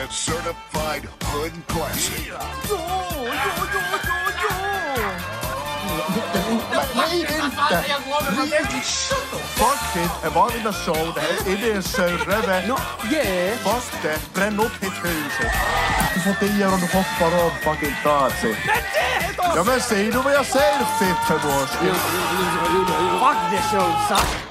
and certified hood classic. Fuck it, jeg var inne og så det. Inni en sauerøve. Fuck det. Brenn opp hit huset. Hvorfor dier du hoppar av fucking taket? Ja, men säg nu vad jag säger, fitt för Fuck this show sucks.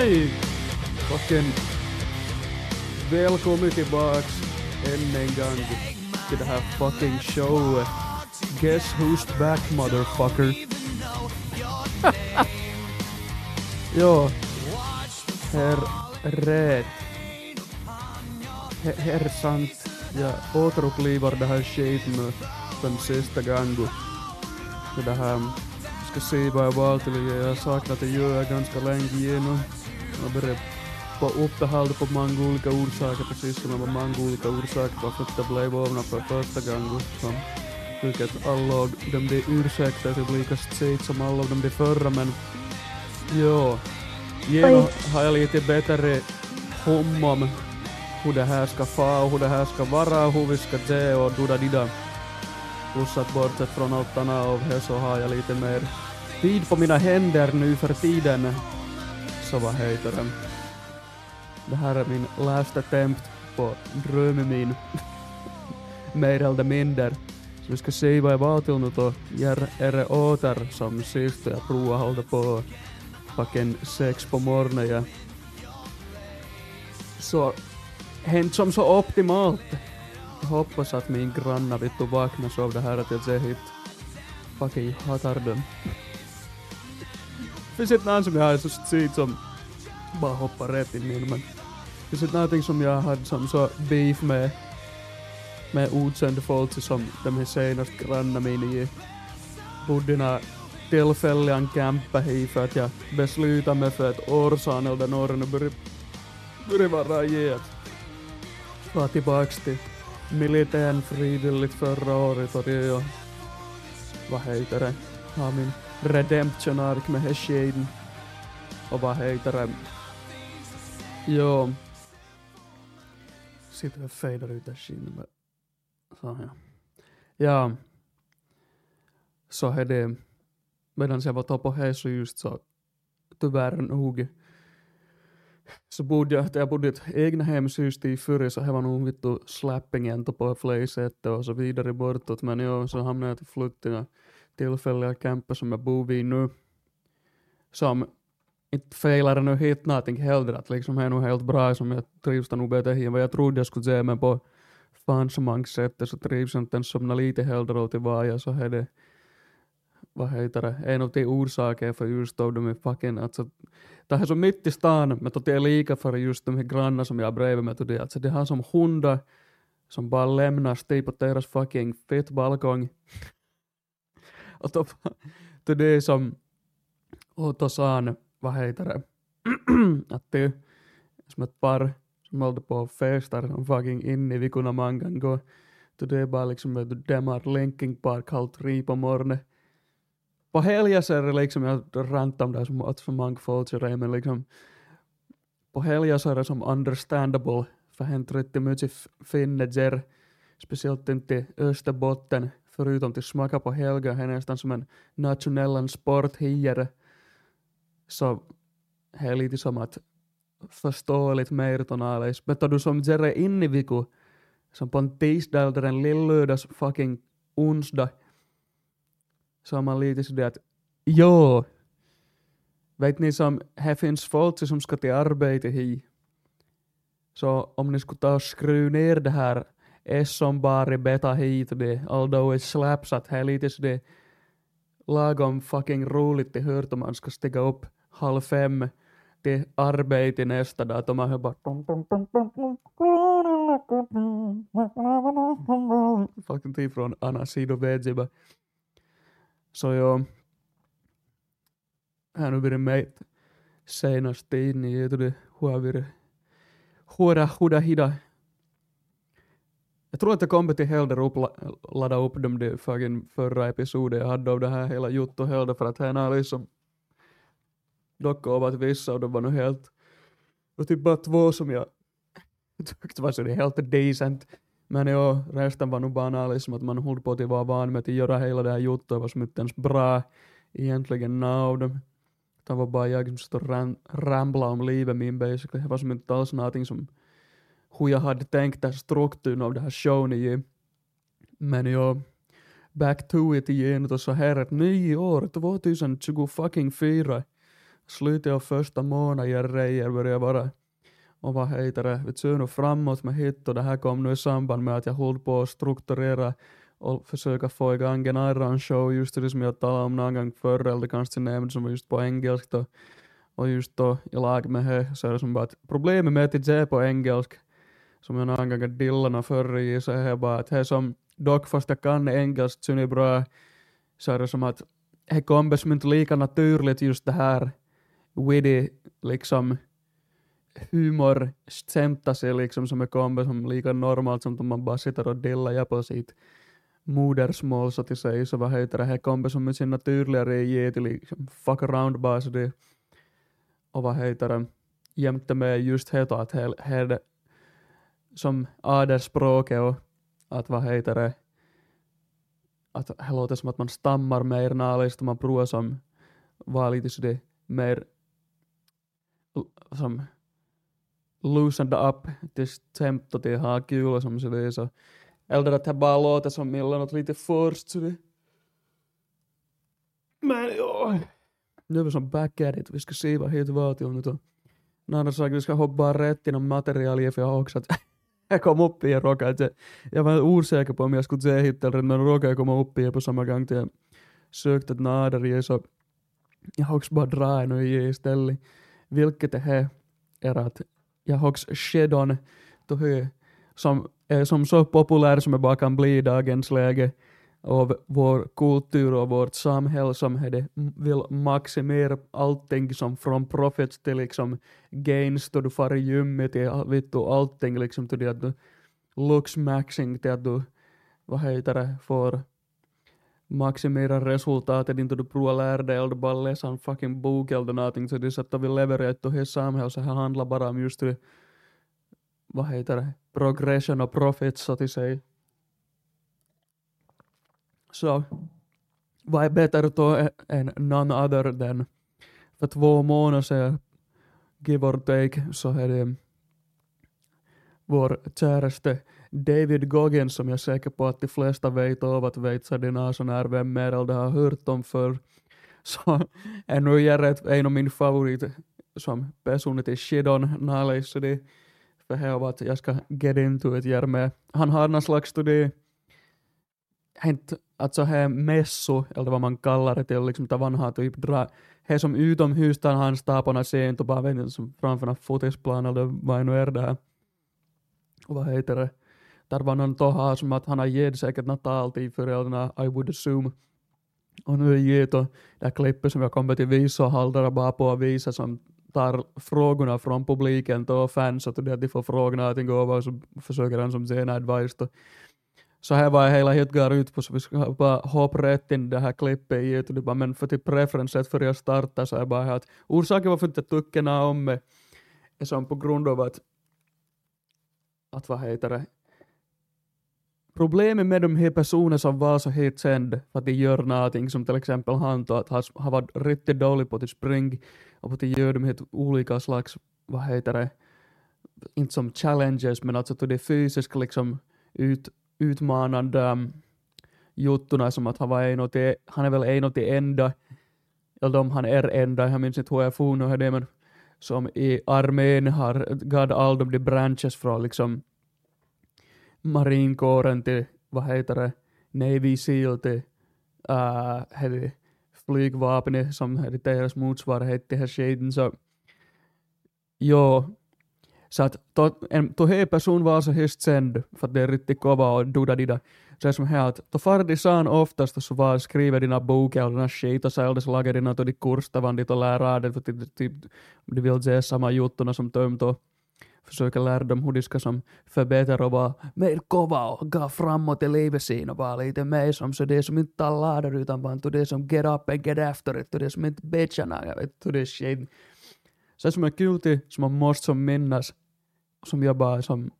Hej! Fucking välkommen tillbaks än en gång till det här fucking showet. Guess who's back motherfucker? jo, herr Rätt. He- Herr Sant, jag återupplivar det här skiten nu den sista gången. Det här, ska se vad jag valt till jag har saknat det gör ganska länge genom. Jag börjar på uppehåll på många olika orsaker precis som det var många olika orsaker varför det blev ovna för första gången. Som, vilket alla av dem de ursäktar sig lika segt som alla av dem de förra men jo. Genom har jag lite bättre hum om hur det här ska få och hur det här ska vara och hur vi ska se och duda dida. Plus att bortsett från allt annat av det så har jag lite mer tid på mina händer nu för tiden. Så vad det? Det här är min last attempt på drömmen min. mer eller mindre. Så vi ska se vad jag då. Jag är åter som sist jag provade hålla på fucking sex på morgonen. Ja. Så hänt som så optimalt. Jag hoppas att min granna vittu vaknas av det här att jag hit. Fucking hatar dem. Finns inte någon som jag har så sett som bara hoppar rätt in i men finns inte någonting som jag hade som så beef med med utsända folk som de här senaste granna mina i bodde tillfälliga campa hit för att jag beslutade mig för ett år sedan eller norren och började, började vara i att vara tillbaks till militären frivilligt förra året och det är ju, vad heter det, har min redemption ark med skiten. Och vad heter det, jo, sitter och fejdar ut det skiten med, så ja. Ja, så är det, medan jag var på så just så tyvärr nog så bodde jag, jag bodde ett egna hem just i förr så här var nog vittu slappingen på flera sätt och så vidare bortåt men jo så hamnade jag till flyktingar tillfälliga kämpa som jag bor vid nu som inte failar nu hit någonting heller att liksom är nog helt bra som jag trivs nog bättre än vad jag trodde jag skulle säga, men på fan så många sätt så trivs jag inte ens som lite hellre åt vad jag så är det vad heter det, en av de orsaker för just av de är fucking, alltså, det här är så mitt i stan, men det är lika för just de här grannarna som jag har bredvid mig, det, alltså det har som hundar som bara lämnas typ på deras fucking fett balkong. då, då det som, han, vad heter det, att det som ett par som håller på och festar som fucking inne i vikorna man kan gå. Då det är bara liksom ett dämmar Linkin Park halv tre på morgonen på helger så är det liksom, jag rantar om det som att för många folk så det, men liksom på helger så är det som understandable för hänt rätt mycket finneger, speciellt inte Österbotten, förutom till smaka på Helga, det är nästan som en nationell sport här. Så det är lite som att förstå lite mer tonales. Men du som Jerry in i viku, som på en tisdag eller en lillördags fucking onsdag, så har man lite sådär att jo, vet ni som, här finns folk som ska till arbete hit. Så om ni skulle ta och skruva ner det här S som bara beta hit det, although it slaps att här lite sådär lagom fucking roligt det hört om man ska stiga upp halv fem till arbete nästa dag, att man hör bara fucking från Anna Sido Vedziba. Så jo, hän on varit med senast in i det varit hårda, hårda hida. Jag tror att jag kommer till Helder och ladda upp dem de fucking förra episoden jag hade av det här hela Jutto Helder för att han är liksom dock av att vissa och de var nog helt, och typ bara två som jag tyckte var så det helt decent. Men ja, resten var nog bara liksom att man höll på att vara van med att göra hela det här Jotto, var som inte ens bra egentligen av dem. Det var bara jag som stod och ram, ramblade om livet min basically. Det var som inte alls någonting som hur jag hade tänkt den strukturen av det här showen igen. Men jag back to it igen och så här ett nyår 2024. Slutet av första månaden grejer börjar vara och vad heter det, vi ser nu framåt med hit och det här kom nu i samband med att jag höll på att strukturera och försöka få igång en annan show, just det som jag talade om någon gång förr, eller kanske nämnde som var just på engelska. Och just då i lag med det så är det som bara att problemet med att det är på engelska, som jag någon gång dillarna förr i, så är bara att det som, dock fast jag kan engelska så är bra, så är det som att det kommer som inte lika naturligt just det här witty liksom humor skämta sig liksom som är kommer som lika normalt som om man bara sitter och dillar på sitt modersmål så att säga, så vad heter det, här kommer som med sin naturligare i till liksom fuck around bara så det, och vad heter det, jämte med just det att här, som aderspråket och att vad heter det, att det låter som att man stammar mer nalist och man provar som var lite så det mer som loosened up till och till ha kul och som så det är så. Eller att det bara låter som något lite först så det men ja. Nu är vi som back at it. Vi ska se vad heter vad till nu då. Nanna sa att vi ska hoppa rätt inom materialet för jag har också att jag kom upp i en råka jag var osäker på om jag skulle se hit eller men råkade jag komma upp i på samma gång till jag sökte ett nader i så jag har också bara dra nu i istället vilket det här är att jag har också skedon som är som så populär som det bara kan bli i dagens läge av vår kultur och vårt samhälle som det vill maximera allting som från profits till liksom gains då du far i gymmet till vet du, allting liksom till att du looks maxing till att du vad heter det får maximera resultatet inte du provar lära dig eller bara läsa en fucking bok eller någonting så det är så att vi lever i ett samhälle så här handlar bara om just det vad heter det, progression och profit så att säga. Så vad är bättre då än none other than? För två månader sedan, give or take, så är det vår käraste David Goggins som jag är säker på att de flesta vet av att vet så det är sån vem är eller har hört om för så är det en av min favorit som person till Shidon Nalej det för här att jag ska get into it Järme. han har någon slags studie, hänt, alltså här mässo, eller vad man kallar det till, liksom att han har typ dra, här som utomhus där han står något sent och bara vet inte, som framför någon fotisplan eller vad nu är det här. Och vad heter det? Där var någon toha som att han har gett säkert något tal till föräldrarna, I would assume. Och nu är och det här klippet som jag kommer till visa och håller bara på att visa som tar frågorna från publiken och fans och att de får frågorna att gå och så försöker han som säga advice. Då. Så här var hela helt går ut på så vi ska bara hoppa rätt in i det här klippet i YouTube, men för typ preferenset för jag startar så är bara här att orsaken varför inte tycker om mig är som på grund av att att vad heter det? Problemet med de här personerna som var så helt kända för att de gör någonting som till exempel han då, att han har varit riktigt dålig på att typ springa och på att göra de här typ olika slags, vad heter det, inte som challenges men alltså till det fysiska liksom ut, utmanande ähm, um, juttorna som att han var en och till, han är väl en och till enda, eller om han är enda, jag minns inte hur jag får nu det men som i armén har gav all de branches från liksom marinkåren till, vad heter det, Navy Seal till äh, uh, flygvapnet som är deras motsvarighet till här skiten så jo, så att to, en to här person var så högst sänd för att det är riktigt kova och duda dida. Så är som här att to far de san oftast så var skriver dina böcker och dina skit och så lagar dina to de kurstavan dit och lär av det för att de vill se samma juttorna som tömt och försöker lära dem hur de ska som förbättra och vara mer kova och gå framåt i livet sin och vara lite mer som så det som inte tar lader utan bara till det som get up and get after it, till det som inte bitchar jag vet, till det shit. Så det som är kul till, som man måste som minnas, som jobbar som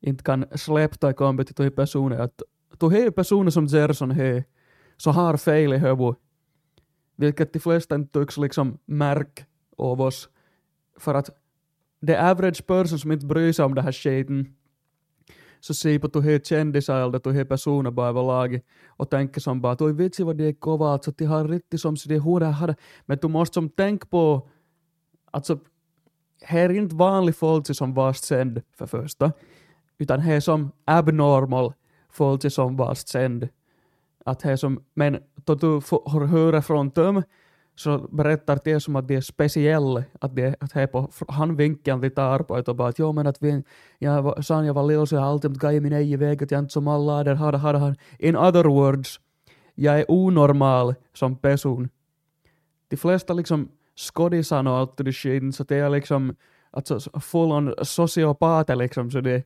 inte kan släppa i kombit till personer, att då är personer som Gerson är, så har fel i huvudet, vilket de flesta inte tycks liksom märk av oss, för att the average person som inte bryr sig om det här skiten så ser på tuhe kändisar eller tuhe personer bara överlag och tänker som bara att oj vitsi vad det är kova, alltså de har riktigt som så de är hur det här, men du måste som tänka på, alltså här är inte vanlig folk som vast sänd för första, utan här är som abnormal folk som vast sänd. Att här som, men då du får höra från dem så berättar det som att det är speciell, att det att här på handvinkeln vi tar på det och bara att jo men att vi, jag sa jag var lill så jag har alltid gått min egen väg, att jag inte som alla där har, har, har. In other words, jag är onormal som person. De flesta liksom skådisarna och allt det skiten, så det är liksom alltså full on sociopater liksom, så det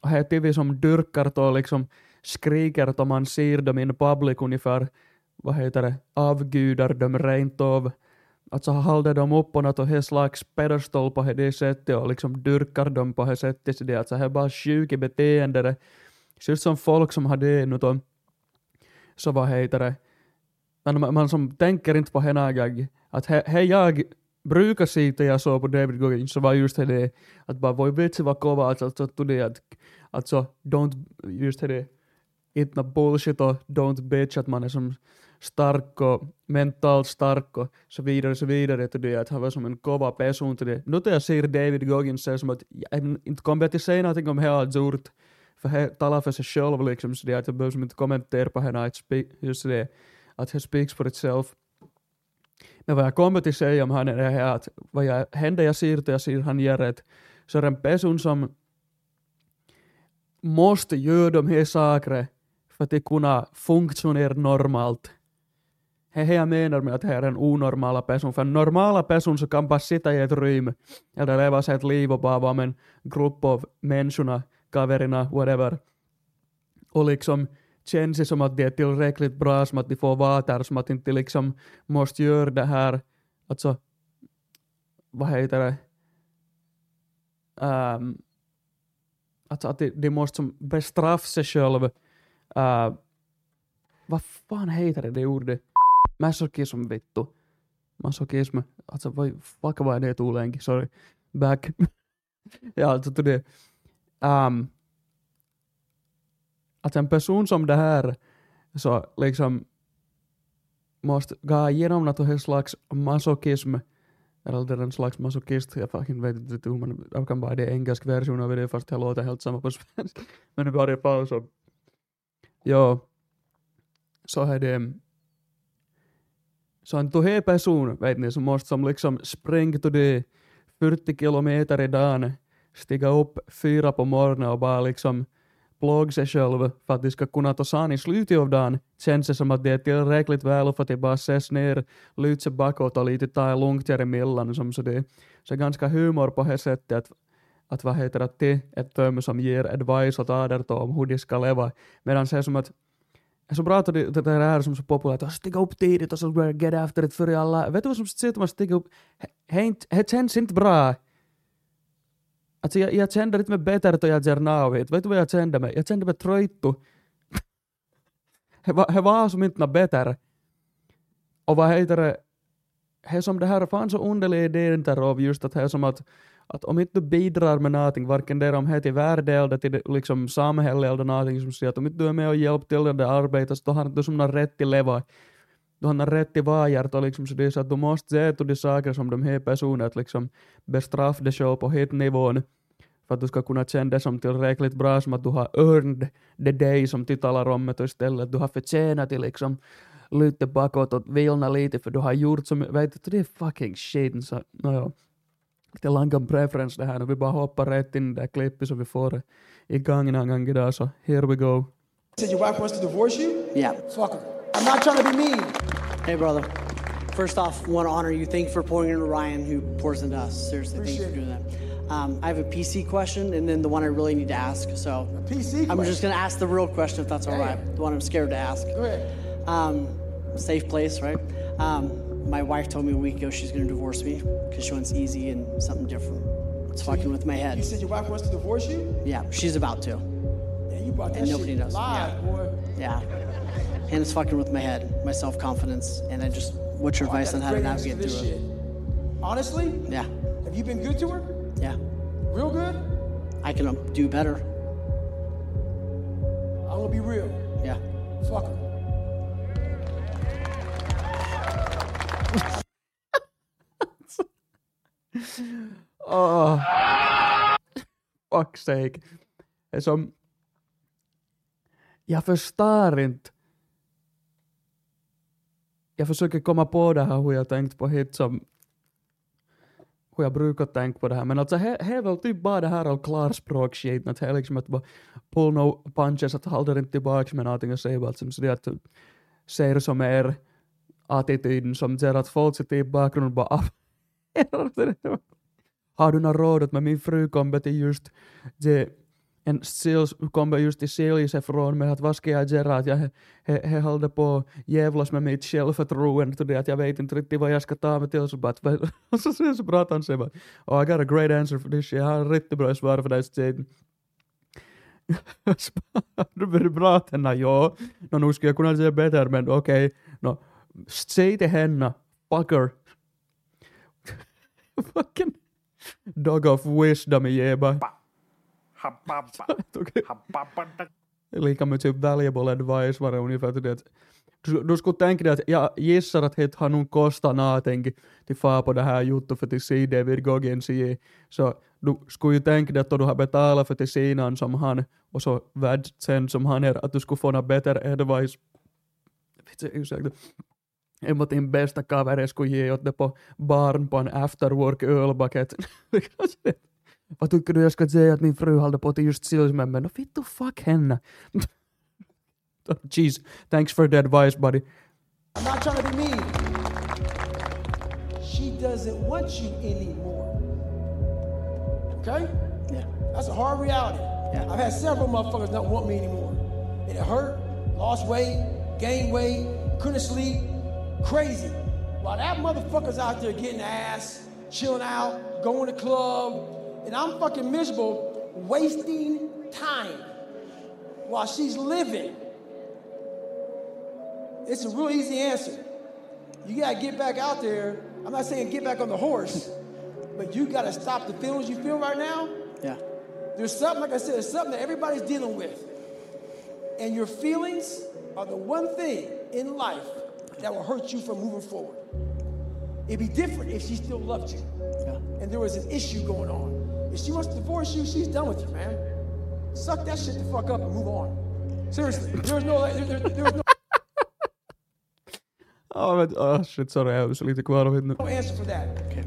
och här TV som dyrkar och liksom skriker om man ser dem in public ungefär vad heter det, avgudar dem rent av. Alltså håller dem upp på något slags pedestal på det sättet och liksom dyrkar dem på det sättet. Så det, alltså, här är bara sjukt beteende. Det ser ut som folk som har det nu då. Så vad heter det, men man, man som tänker inte på henne jag, att he, he jag brukar sitta jag såg på David Goggins så var just det att bara voi vitsi vad kova, alltså, alltså, att, alltså don't, just det, inte bullshit och don't bitch att man är som stark och mentalt stark och så vidare så vidare till det att han var som en kova person till det. Nu när jag ser David Goggins det som att jag inte kommer att säga någonting om det gjort för he talar för sig själv liksom så det att jag behöver inte kommentera på henne att just det att han speaks for itself. Men vad jag kommer att säga om han är det här att vad jag, händer jag ser till jag ser han gör rätt så är en person som måste göra de här sakerna för att kunna funktionera normalt det jag menar med att det här är en onormala person. För en normala person så kan bara sitta i ett rum eller leva sig ett liv och bara vara med en grupp av människorna, kaverina, whatever. Och liksom känns det som att det är tillräckligt bra, som att de får vara där, som att inte liksom måste göra det här, alltså, vad heter det, um, alltså att de, de måste som bestraffa sig själv. Uh, vad fan heter det, det ordet? masochism vittu. Masochism. Alltså voi vakavaa ne tuuleenkin, sorry. Back. ja alltså det. Um, att en person som det här så liksom måste gå igenom något slags masochism eller en slags masochist, jag fucking vet inte hur man, jag kan bara det engelsk version av det fast det låter helt samma på svenska. Men i varje fall så, ja, så är det så en tuhe person, vet ni, som måste som liksom springa till det 40 kilometer i dagen, stiga upp fyra på morgonen och bara liksom plåga sig själv för att de ska kunna ta sig i slutet av dagen känns det som att det är tillräckligt väl för att de bara ses ner, luta sig bakåt och lite ta lugnt emellan. Som så det så ganska humor på det sättet att, att vad heter att det ett töm som ger advice åt aderton om hur de ska leva. Medan det är som att så bra att det, det här som så populärt, att stiga upp tidigt och så get after it före alla. Vet du vad som säger att stiga upp? Det känns inte bra. Alltså jag, jag kände lite mig bättre och jag gör nu. Vet du vad jag kände mig? Jag kände mig tröjtu. Det var, var som inte något bättre. Och vad heter det? Det som det här fanns så underlig idé där av just att det är som att att om inte du bidrar med någonting, varken det om det till värde eller till liksom samhälle eller någonting som säger att om inte du är med och hjälper till i det arbetet så då har du som någon rätt till leva. Du har rätt till vajart och liksom så det är så att du måste se till de saker som de här personerna liksom bestraffar dig själv på hit nivån för att du ska kunna känna det som tillräckligt bra som att du har earned the day som de talar om det istället du har förtjänat till liksom lite bakåt och vilna lite för du har gjort som, vet du, det är fucking shit. Så, no, lite lång preference det här nu. Vi bara hoppar rätt in i det där klippet så vi får det igång någon gång idag. Så here we go. Said your wife wants to divorce you? Yeah. Fuck her. I'm not trying to be mean. Hey, brother. First off, want to honor you. Thank you for pouring into Ryan, who pours into us. Seriously, thank you for doing that. Um, I have a PC question and then the one I really need to ask. So PC I'm question. just going to ask the real question if that's all right. The one I'm scared to ask. Go ahead. Um, safe place, right? Um, my wife told me a week ago she's going to divorce me because she wants easy and something different. It's fucking with my head. You said your wife wants to divorce you? Yeah, she's about to. Yeah, you brought that And nobody knows. live, Yeah. boy. Yeah. And it's fucking with my head, my self confidence, and I just, what's your Oh, advice on how to navigate through shit. it? Honestly, Yeah, have you been good to her? Yeah. Real good? I can um, do better. I'm gonna be real. Yeah. Fuck her. Oh. Fuck sake. Det är som... Jag förstår inte. Jag försöker komma på det här hur jag tänkt på hit som hur jag brukar tänka på det här. Men alltså det är väl typ bara det här av klarspråksskiten. Att det är liksom att bara pull no punches, att håller inte tillbaks med någonting och säger bara att så det att som er attityden som ser att folk sitter i bakgrunden bara ah, har du något råd åt mig? Min fru kommer till just det, en sales, kommer just till sälja från mig att vad ska jag göra? Att jag he, he, he håller på att jävlas med mitt självförtroende till det att jag vet inte riktigt vad jag ska ta mig till. Så bara, att- och så, så, så pratar han sig bara oh, I got a great answer for this. Jag har en riktigt bra svar för bara, Du börjar prata henne, ja. No, nu ska jag kunna säga bättre men okej. No, säg till henne, fucker. Fucking dog of wisdom i Jeba. Lika med typ valuable advice var det ungefär till det att du, du skulle tänka dig att jag gissar att det har nog kostat någonting till far på det här juttu för till se David Goggins i så du skulle ju tänka dig att du har betalat för till sinan som han och så värd sen som han är att du skulle få något bättre advice. Ursäkta. än vad din bästa kaveri skulle ge åt det på barn på en afterwork ölbucket. Vad tycker du jag ska säga att min fru håller på till just silsmen? Men vittu fuck henne. Jeez, thanks for the advice buddy. I'm not trying to be mean. She doesn't want you anymore. Okay? Yeah. That's a hard reality. Yeah. I've had several motherfuckers not want me anymore. And it hurt, lost weight, gained weight, couldn't sleep, crazy. While that motherfucker's out there getting ass, chilling out, going to club, and I'm fucking miserable, wasting time while she's living. It's a real easy answer. You gotta get back out there. I'm not saying get back on the horse, but you gotta stop the feelings you feel right now. Yeah. There's something, like I said, there's something that everybody's dealing with. And your feelings are the one thing in life that will hurt you from moving forward. It'd be different if she still loved you Yeah. and there was an issue going on. If she wants to divorce you, she's done with you, man. Suck that shit the fuck up and move on. Seriously, there's no, there, there, there's no Oh, oh shit, sorry, jag är så lite kvar henne. no answer for that. Okay.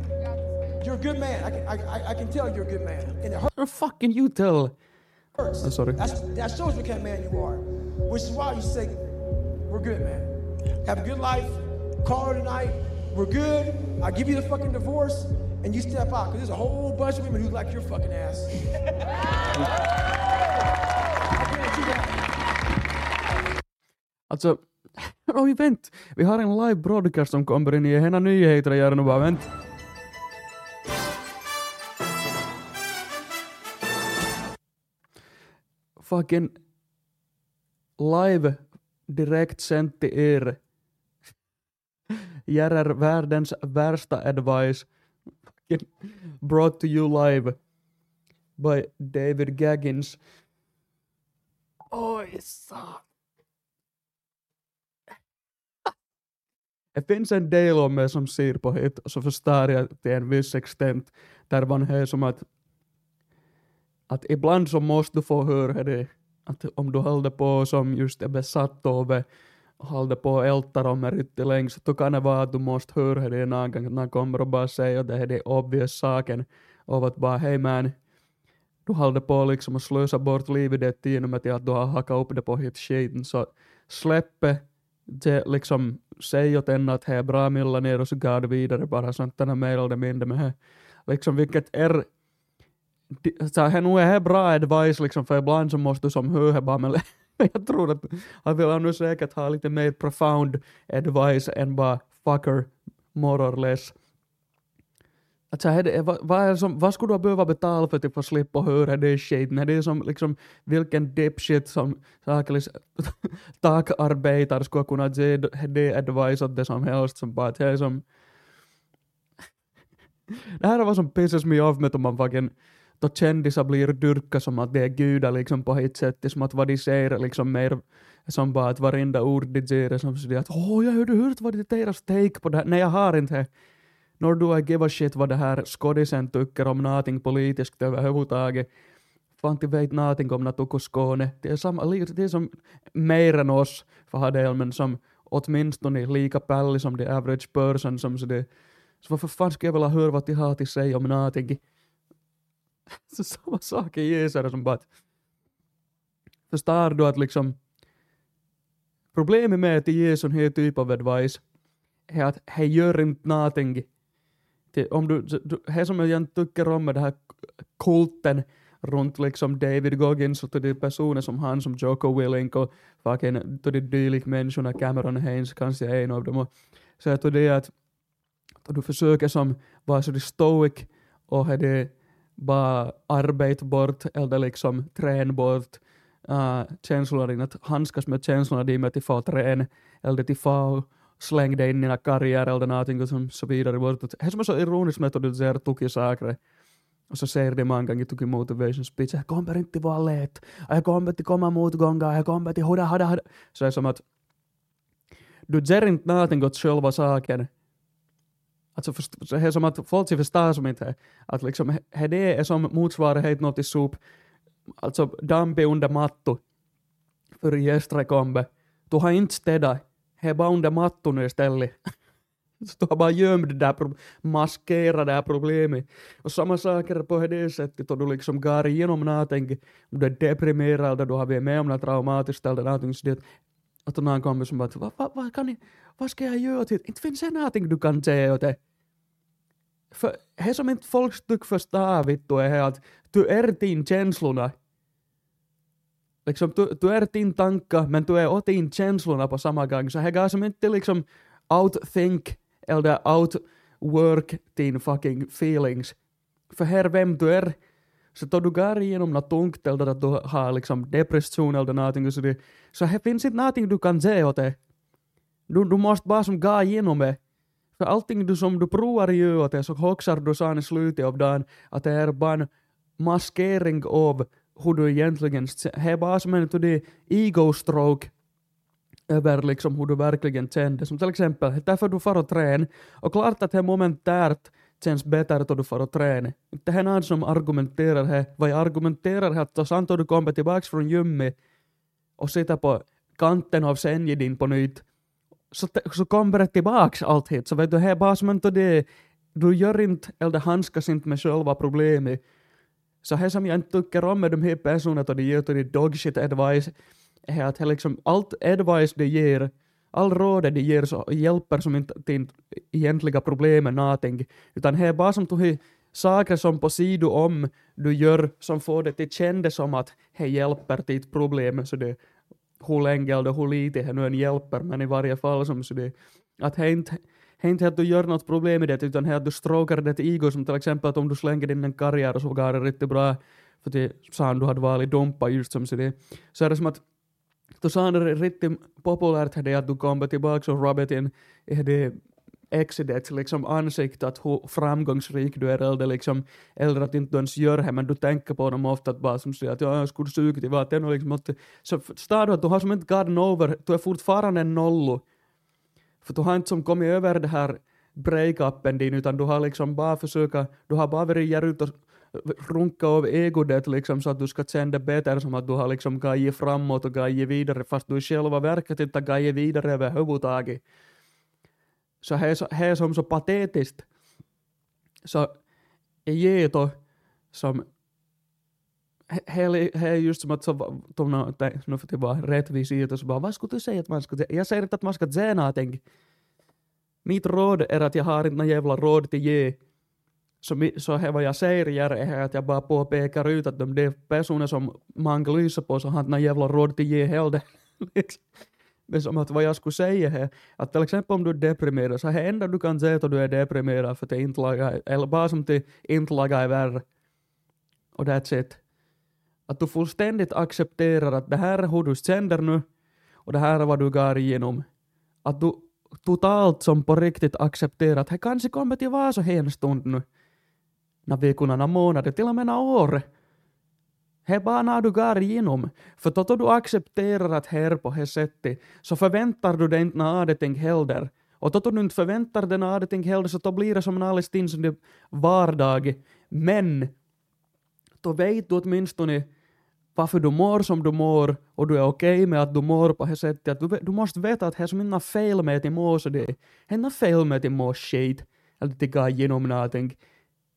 You're a good man. I can, I, I, I can tell you're a good man. And it How fucking you tell? hurts. I'm sorry. That's, that shows what kind of man you are. Which is why you say, we're good, man. Have a good life. Call her tonight. We're good. I'll give you the fucking divorce. And you step out. Because there's a whole bunch of women who like your fucking ass. Alltså, oj vänt, vi har en live broadcast som kommer in i hela nyheter gör nu bara vänt. Fucking live direkt sänt till er. Gerrar er världens värsta advice. Brought to you live by David Gaggins. Oj, satan. Det finns en del av mig som ser på hit så förstår jag till en viss extent där man hör som att att ibland så måste du få höra det att om du håller på som just är besatt av håller på och ältar om det riktigt länge så då kan det vara att du måste höra det någon gång att någon kommer och bara säger att det är det obvious saken av att bara hej man du håller på liksom att slösa bort livet ditt genom att att du har hackat upp det på hit skiten så släpp det det liksom säg åt en att det är bra milla ner och så går du vidare bara sånt där mer eller mindre med det. Liksom vilket är så här, nu är det bra advice liksom, för ibland så måste du som höra bara men jag tror att han vill nu säkert ha lite mer profound advice än bara fucker more or less. Alltså, det, vad, vad, som, vad skulle du behöva betala för att att slippa höra det shit? När det är som liksom, vilken dipshit som saklis takarbetare skulle kunna ge det- advice åt det som helst som bara att det är som det här är vad som pisses mig off med om man fucking då kändisar blir dyrka som att det är gudar liksom på ett sätt, det är som att vad de säger liksom mer som bara att varenda ord de säger är som sådär att åh, jag hörde hört vad det är deras take på det här. Nej, jag har inte. Nor do I give a shit vad det här skådisen tycker om någonting politiskt överhuvudtaget. Fan de vet någonting om Natuko Skåne. Det är, samma, det är som mer än oss för Hadel, men som åtminstone lika pällig som the average person som så det så varför fan ska jag vilja höra vad de har till sig om någonting? Så samma sak är Jesus som bara att förstår du att liksom problemet med att ge är här typ av advice är att he gör inte någonting. Det, om du, du, det som jag egentligen tycker om med den här kulten runt liksom David Goggins och de personer som han som Joko Willink och fucking till de dylik människorna Cameron Haynes kanske är en av dem och så tror det att du försöker som vara så stoic och det bara arbeta bort eller liksom träna bort eh, uh, känslorna dina, att handskas med känslorna dina till få träna eller till få släng dig in i dina karriär eller någonting och så vidare bort. Det är som är så ironiskt med att du ser tukisaker och så säger de många gånger i tuki motivation speech, jag kommer inte vara lätt, jag kommer inte komma motgångar, jag kommer inte hoda, hoda, hoda. Så det är som att du ger inte någonting åt själva saken Alltså det är som att folk förstår som inte att liksom det är som motsvarighet något till sop, alltså dampi under mattu för gäster kommer. Du har inte städat, det är bara under mattan nu istället. Så du har bara gömt det där, maskerat det här problemet. Och samma saker på det sättet, och du liksom går igenom någonting, du är deprimerad du har varit med om något traumatiskt eller någonting så det att någon kommer som bara, vad va, va, kan ni, vad ska jag göra till Inte finns det någonting du kan säga åt det. För det som inte folk tycker förstår vittu är att du är din känslorna. Liksom, du, du är din tankar, men du är åt din känslorna på samma gång. Så det går som inte liksom outthink eller outwork din fucking feelings. För här vem du är, så då du går igenom något tungt eller att du har liksom depression eller någonting så, det, så här finns inte någonting du kan säga åt det. Du, du måste bara som gå igenom det. För allting du som du provar göra och det så hoxar du sen i slutet av dagen att det är bara en maskering av hur du egentligen, det är bara som en ego stroke över liksom hur du verkligen kände. Som till exempel, därför du far och trän. Och klart att det momentärt känns bättre då du far och träna. Inte det är någon som argumenterar här. Vad jag argumenterar här att sant då du kommer tillbaks från gymmet och sitter på kanten av sängen din på nytt så, så kommer det tillbaks allt hit. Så vet du, det är bara som inte det, du gör inte eller handskas inte med själva problemet. Så det som jag inte tycker om med de här personerna då de ger till dogshit advice är att liksom allt advice de ger, all råd de ger så hjälper som inte till egentliga problemen någonting. Utan det är bara som du saker som på sidan om du gör som får det till kände som att det hjälper till ett problem. Så det hur länge eller hur lite det nu än hjälper, men i varje fall som så det, att det är inte det inte att du gör något problem i det, utan det är att du strokar det ego, som till exempel att om du slänger in en karriär så går det riktigt bra, för det sa du hade varit dompa just som så det, så är det som att då sa det riktigt populärt det att du kommer tillbaka och rubbar in är det exidets liksom ansikte att hur framgångsrik du är eller liksom eller att inte du ens gör det men du tänker på dem ofta att bara som säger att ja, jag skulle suga till vatten och liksom att så står du att du har som inte gotten over, du är fortfarande en nollo för du har inte som kommit över det här breakupen din utan du har liksom bara försöka, du har bara varit här ute och runka av egodet liksom så att du ska känna bättre som att du har liksom gajit framåt och gajit vidare fast du i själva verket inte har gajit vidare överhuvudtaget. Så det är, så, det är som så patetiskt. Så är Geto som det är just som att så, de, no, nu får det vara rättvis i det, så bara vad skulle du säga att man ska Jag säger inte att man ska säga någonting. Mitt råd är att jag har inte några jävla råd till ge. Så, så här var jag säger är att jag bara påpekar ut att de personer som man lysa på så har inte någon jävla råd till ge heller. Men som att vad jag skulle säga är att till exempel om du är deprimerad så är det enda du kan säga att du är deprimerad för att det inte lagar, eller bara som till inte lagar är värre. Och that's it. Att du fullständigt accepterar att det här är hur du känner nu och det här är vad du går igenom. Att du totalt som på riktigt accepterar att det kanske kommer till vara så här en stund nu. När veckorna, månader, till och med några år. Det är bara när du går igenom. För då du accepterar att här på det sättet så förväntar du dig inte någonting heller. Och då du inte förväntar dig någonting heller så då blir det som en alldeles som det vardag. Men då vet du åtminstone varför du mår som du mår och du är okej med att du mår på det sättet att du, du måste veta att det är som inga fel med att du mår så det är inga fel med att du mår skit eller att du går igenom någonting.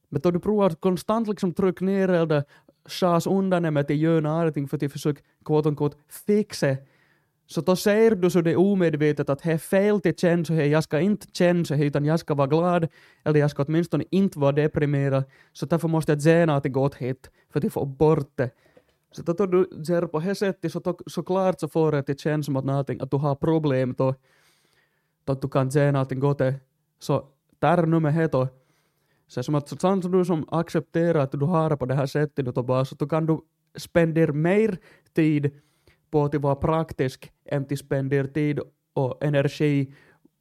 Men då du provar att konstant liksom trycka ner eller schas undan med att göra någonting för att försöka quote unquote fixa. Så då säger du så det omedvetet att det är fel till känna så här, jag ska inte känna så här, utan jag ska vara glad, eller jag ska åtminstone inte vara deprimerad, så därför måste jag säga något gott hit, för att få bort det. Så då du ser på det sättet så såklart så får det till känna som att, någonting, att du har problem då, då du kan säga någonting gott. Så där nu med det då, så som att så sant som du som accepterar att du har det på det här sättet då bara, så då kan du spendera mer tid på att vara praktisk än till spendera tid och energi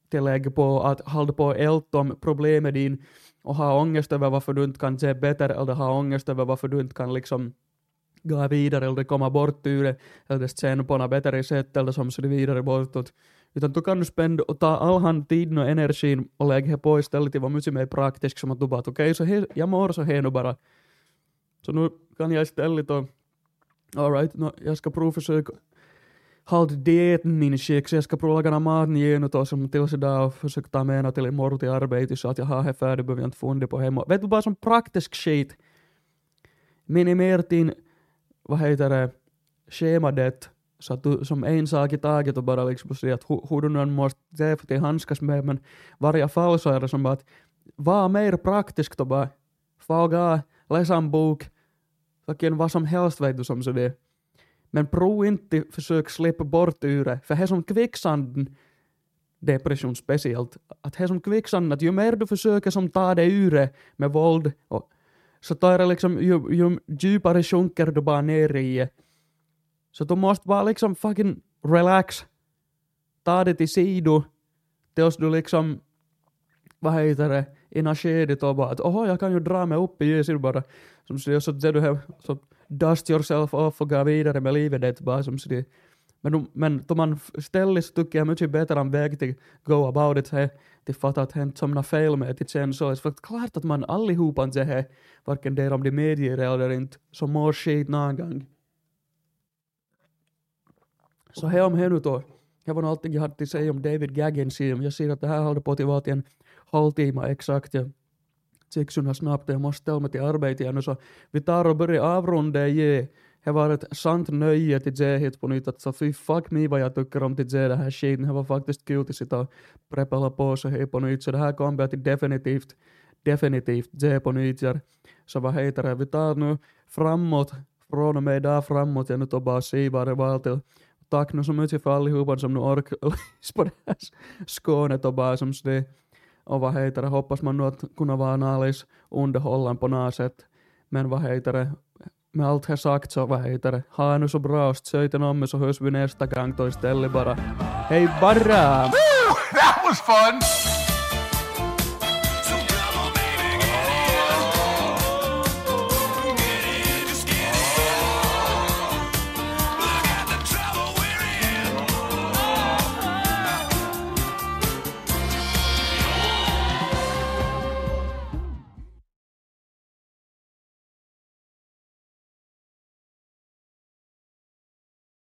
tillägg på att hålla på och älta om problemet din och ha ångest över varför du inte kan se bättre eller ha ångest över varför du inte kan liksom gå vidare eller komma bort ur det eller känna på något bättre sätt eller som så vidare bortåt. Utan du kan spända och ta all hand tiden och energin och lägga på istället till vara mycket mer praktisk som att du bara okej, så här, jag mår så här nu bara. Så nu kan jag istället då, alright, no, jag ska prova försöka hålla dieten min skick, så jag ska prova laga någon mat igen och som till idag och försöka ta med till imorgon till arbetet så att jag har det färdigt, behöver jag inte fundera på hemma. Vet du, bara som praktisk skit. Minimera din, vad heter det, schemadet så att du som en sak i taget och bara liksom säga att hur, hur du nu än måste se för att handskas med men varje fall så är det som bara att var mer praktisk och bara fråga, läsa en bok, fucking vad som helst vet du som så det men prov inte försök slippa bort ur det, för det är som kvicksanden, depression speciellt, att det är som kvicksanden, att ju mer du försöker som ta dig ur det med våld, och, så tar det liksom, ju, ju djupare sjunker du bara ner i. det. Så du måste bara liksom fucking relax, ta det till sido, tills du liksom, vad heter det, i något skede då bara att oho, jag kan ju dra mig upp i ljuset bara, som så, så ser du här, så dust yourself off och gå vidare med livet det bara som så. Men, men då man ställer så tycker jag mycket bättre en väg till go about it här, till fatta att det inte något fel med det sen så. För klart att man allihopa inte här, varken det om de medger det eller inte, så mår skit någon gång. Så här om nu då. Det var nog allting jag hade att säga om David Gaggensim. Jag ser att det här håller på till en halvtimme exakt. Jag tycker snabbt jag måste ställa mig till arbete igen. Så vi tar och börjar avrunda ge. Det var ett sant nöje till se hit på nytt. Så fy fuck me vad jag tycker om till se det här skiten. Det var faktiskt kul att sitta och preppala på här på nytt. Så det här kommer jag till definitivt, definitivt se på nytt. Ja. Så vad heter det? Vi tar nu framåt, från och med idag framåt. Jag nu tar bara se vad det var till. Tack nu så mycket för allihopa som nu orkar på det här Skånet och bara som det. Och vad heter det, hoppas man nu att kunna vara analys underhållande på något sätt. Men vad heter det, med allt här sagt så vad heter det, ha nu så bra och söjten om så hörs vi nästa gång då istället bara. Hej bara! That was fun.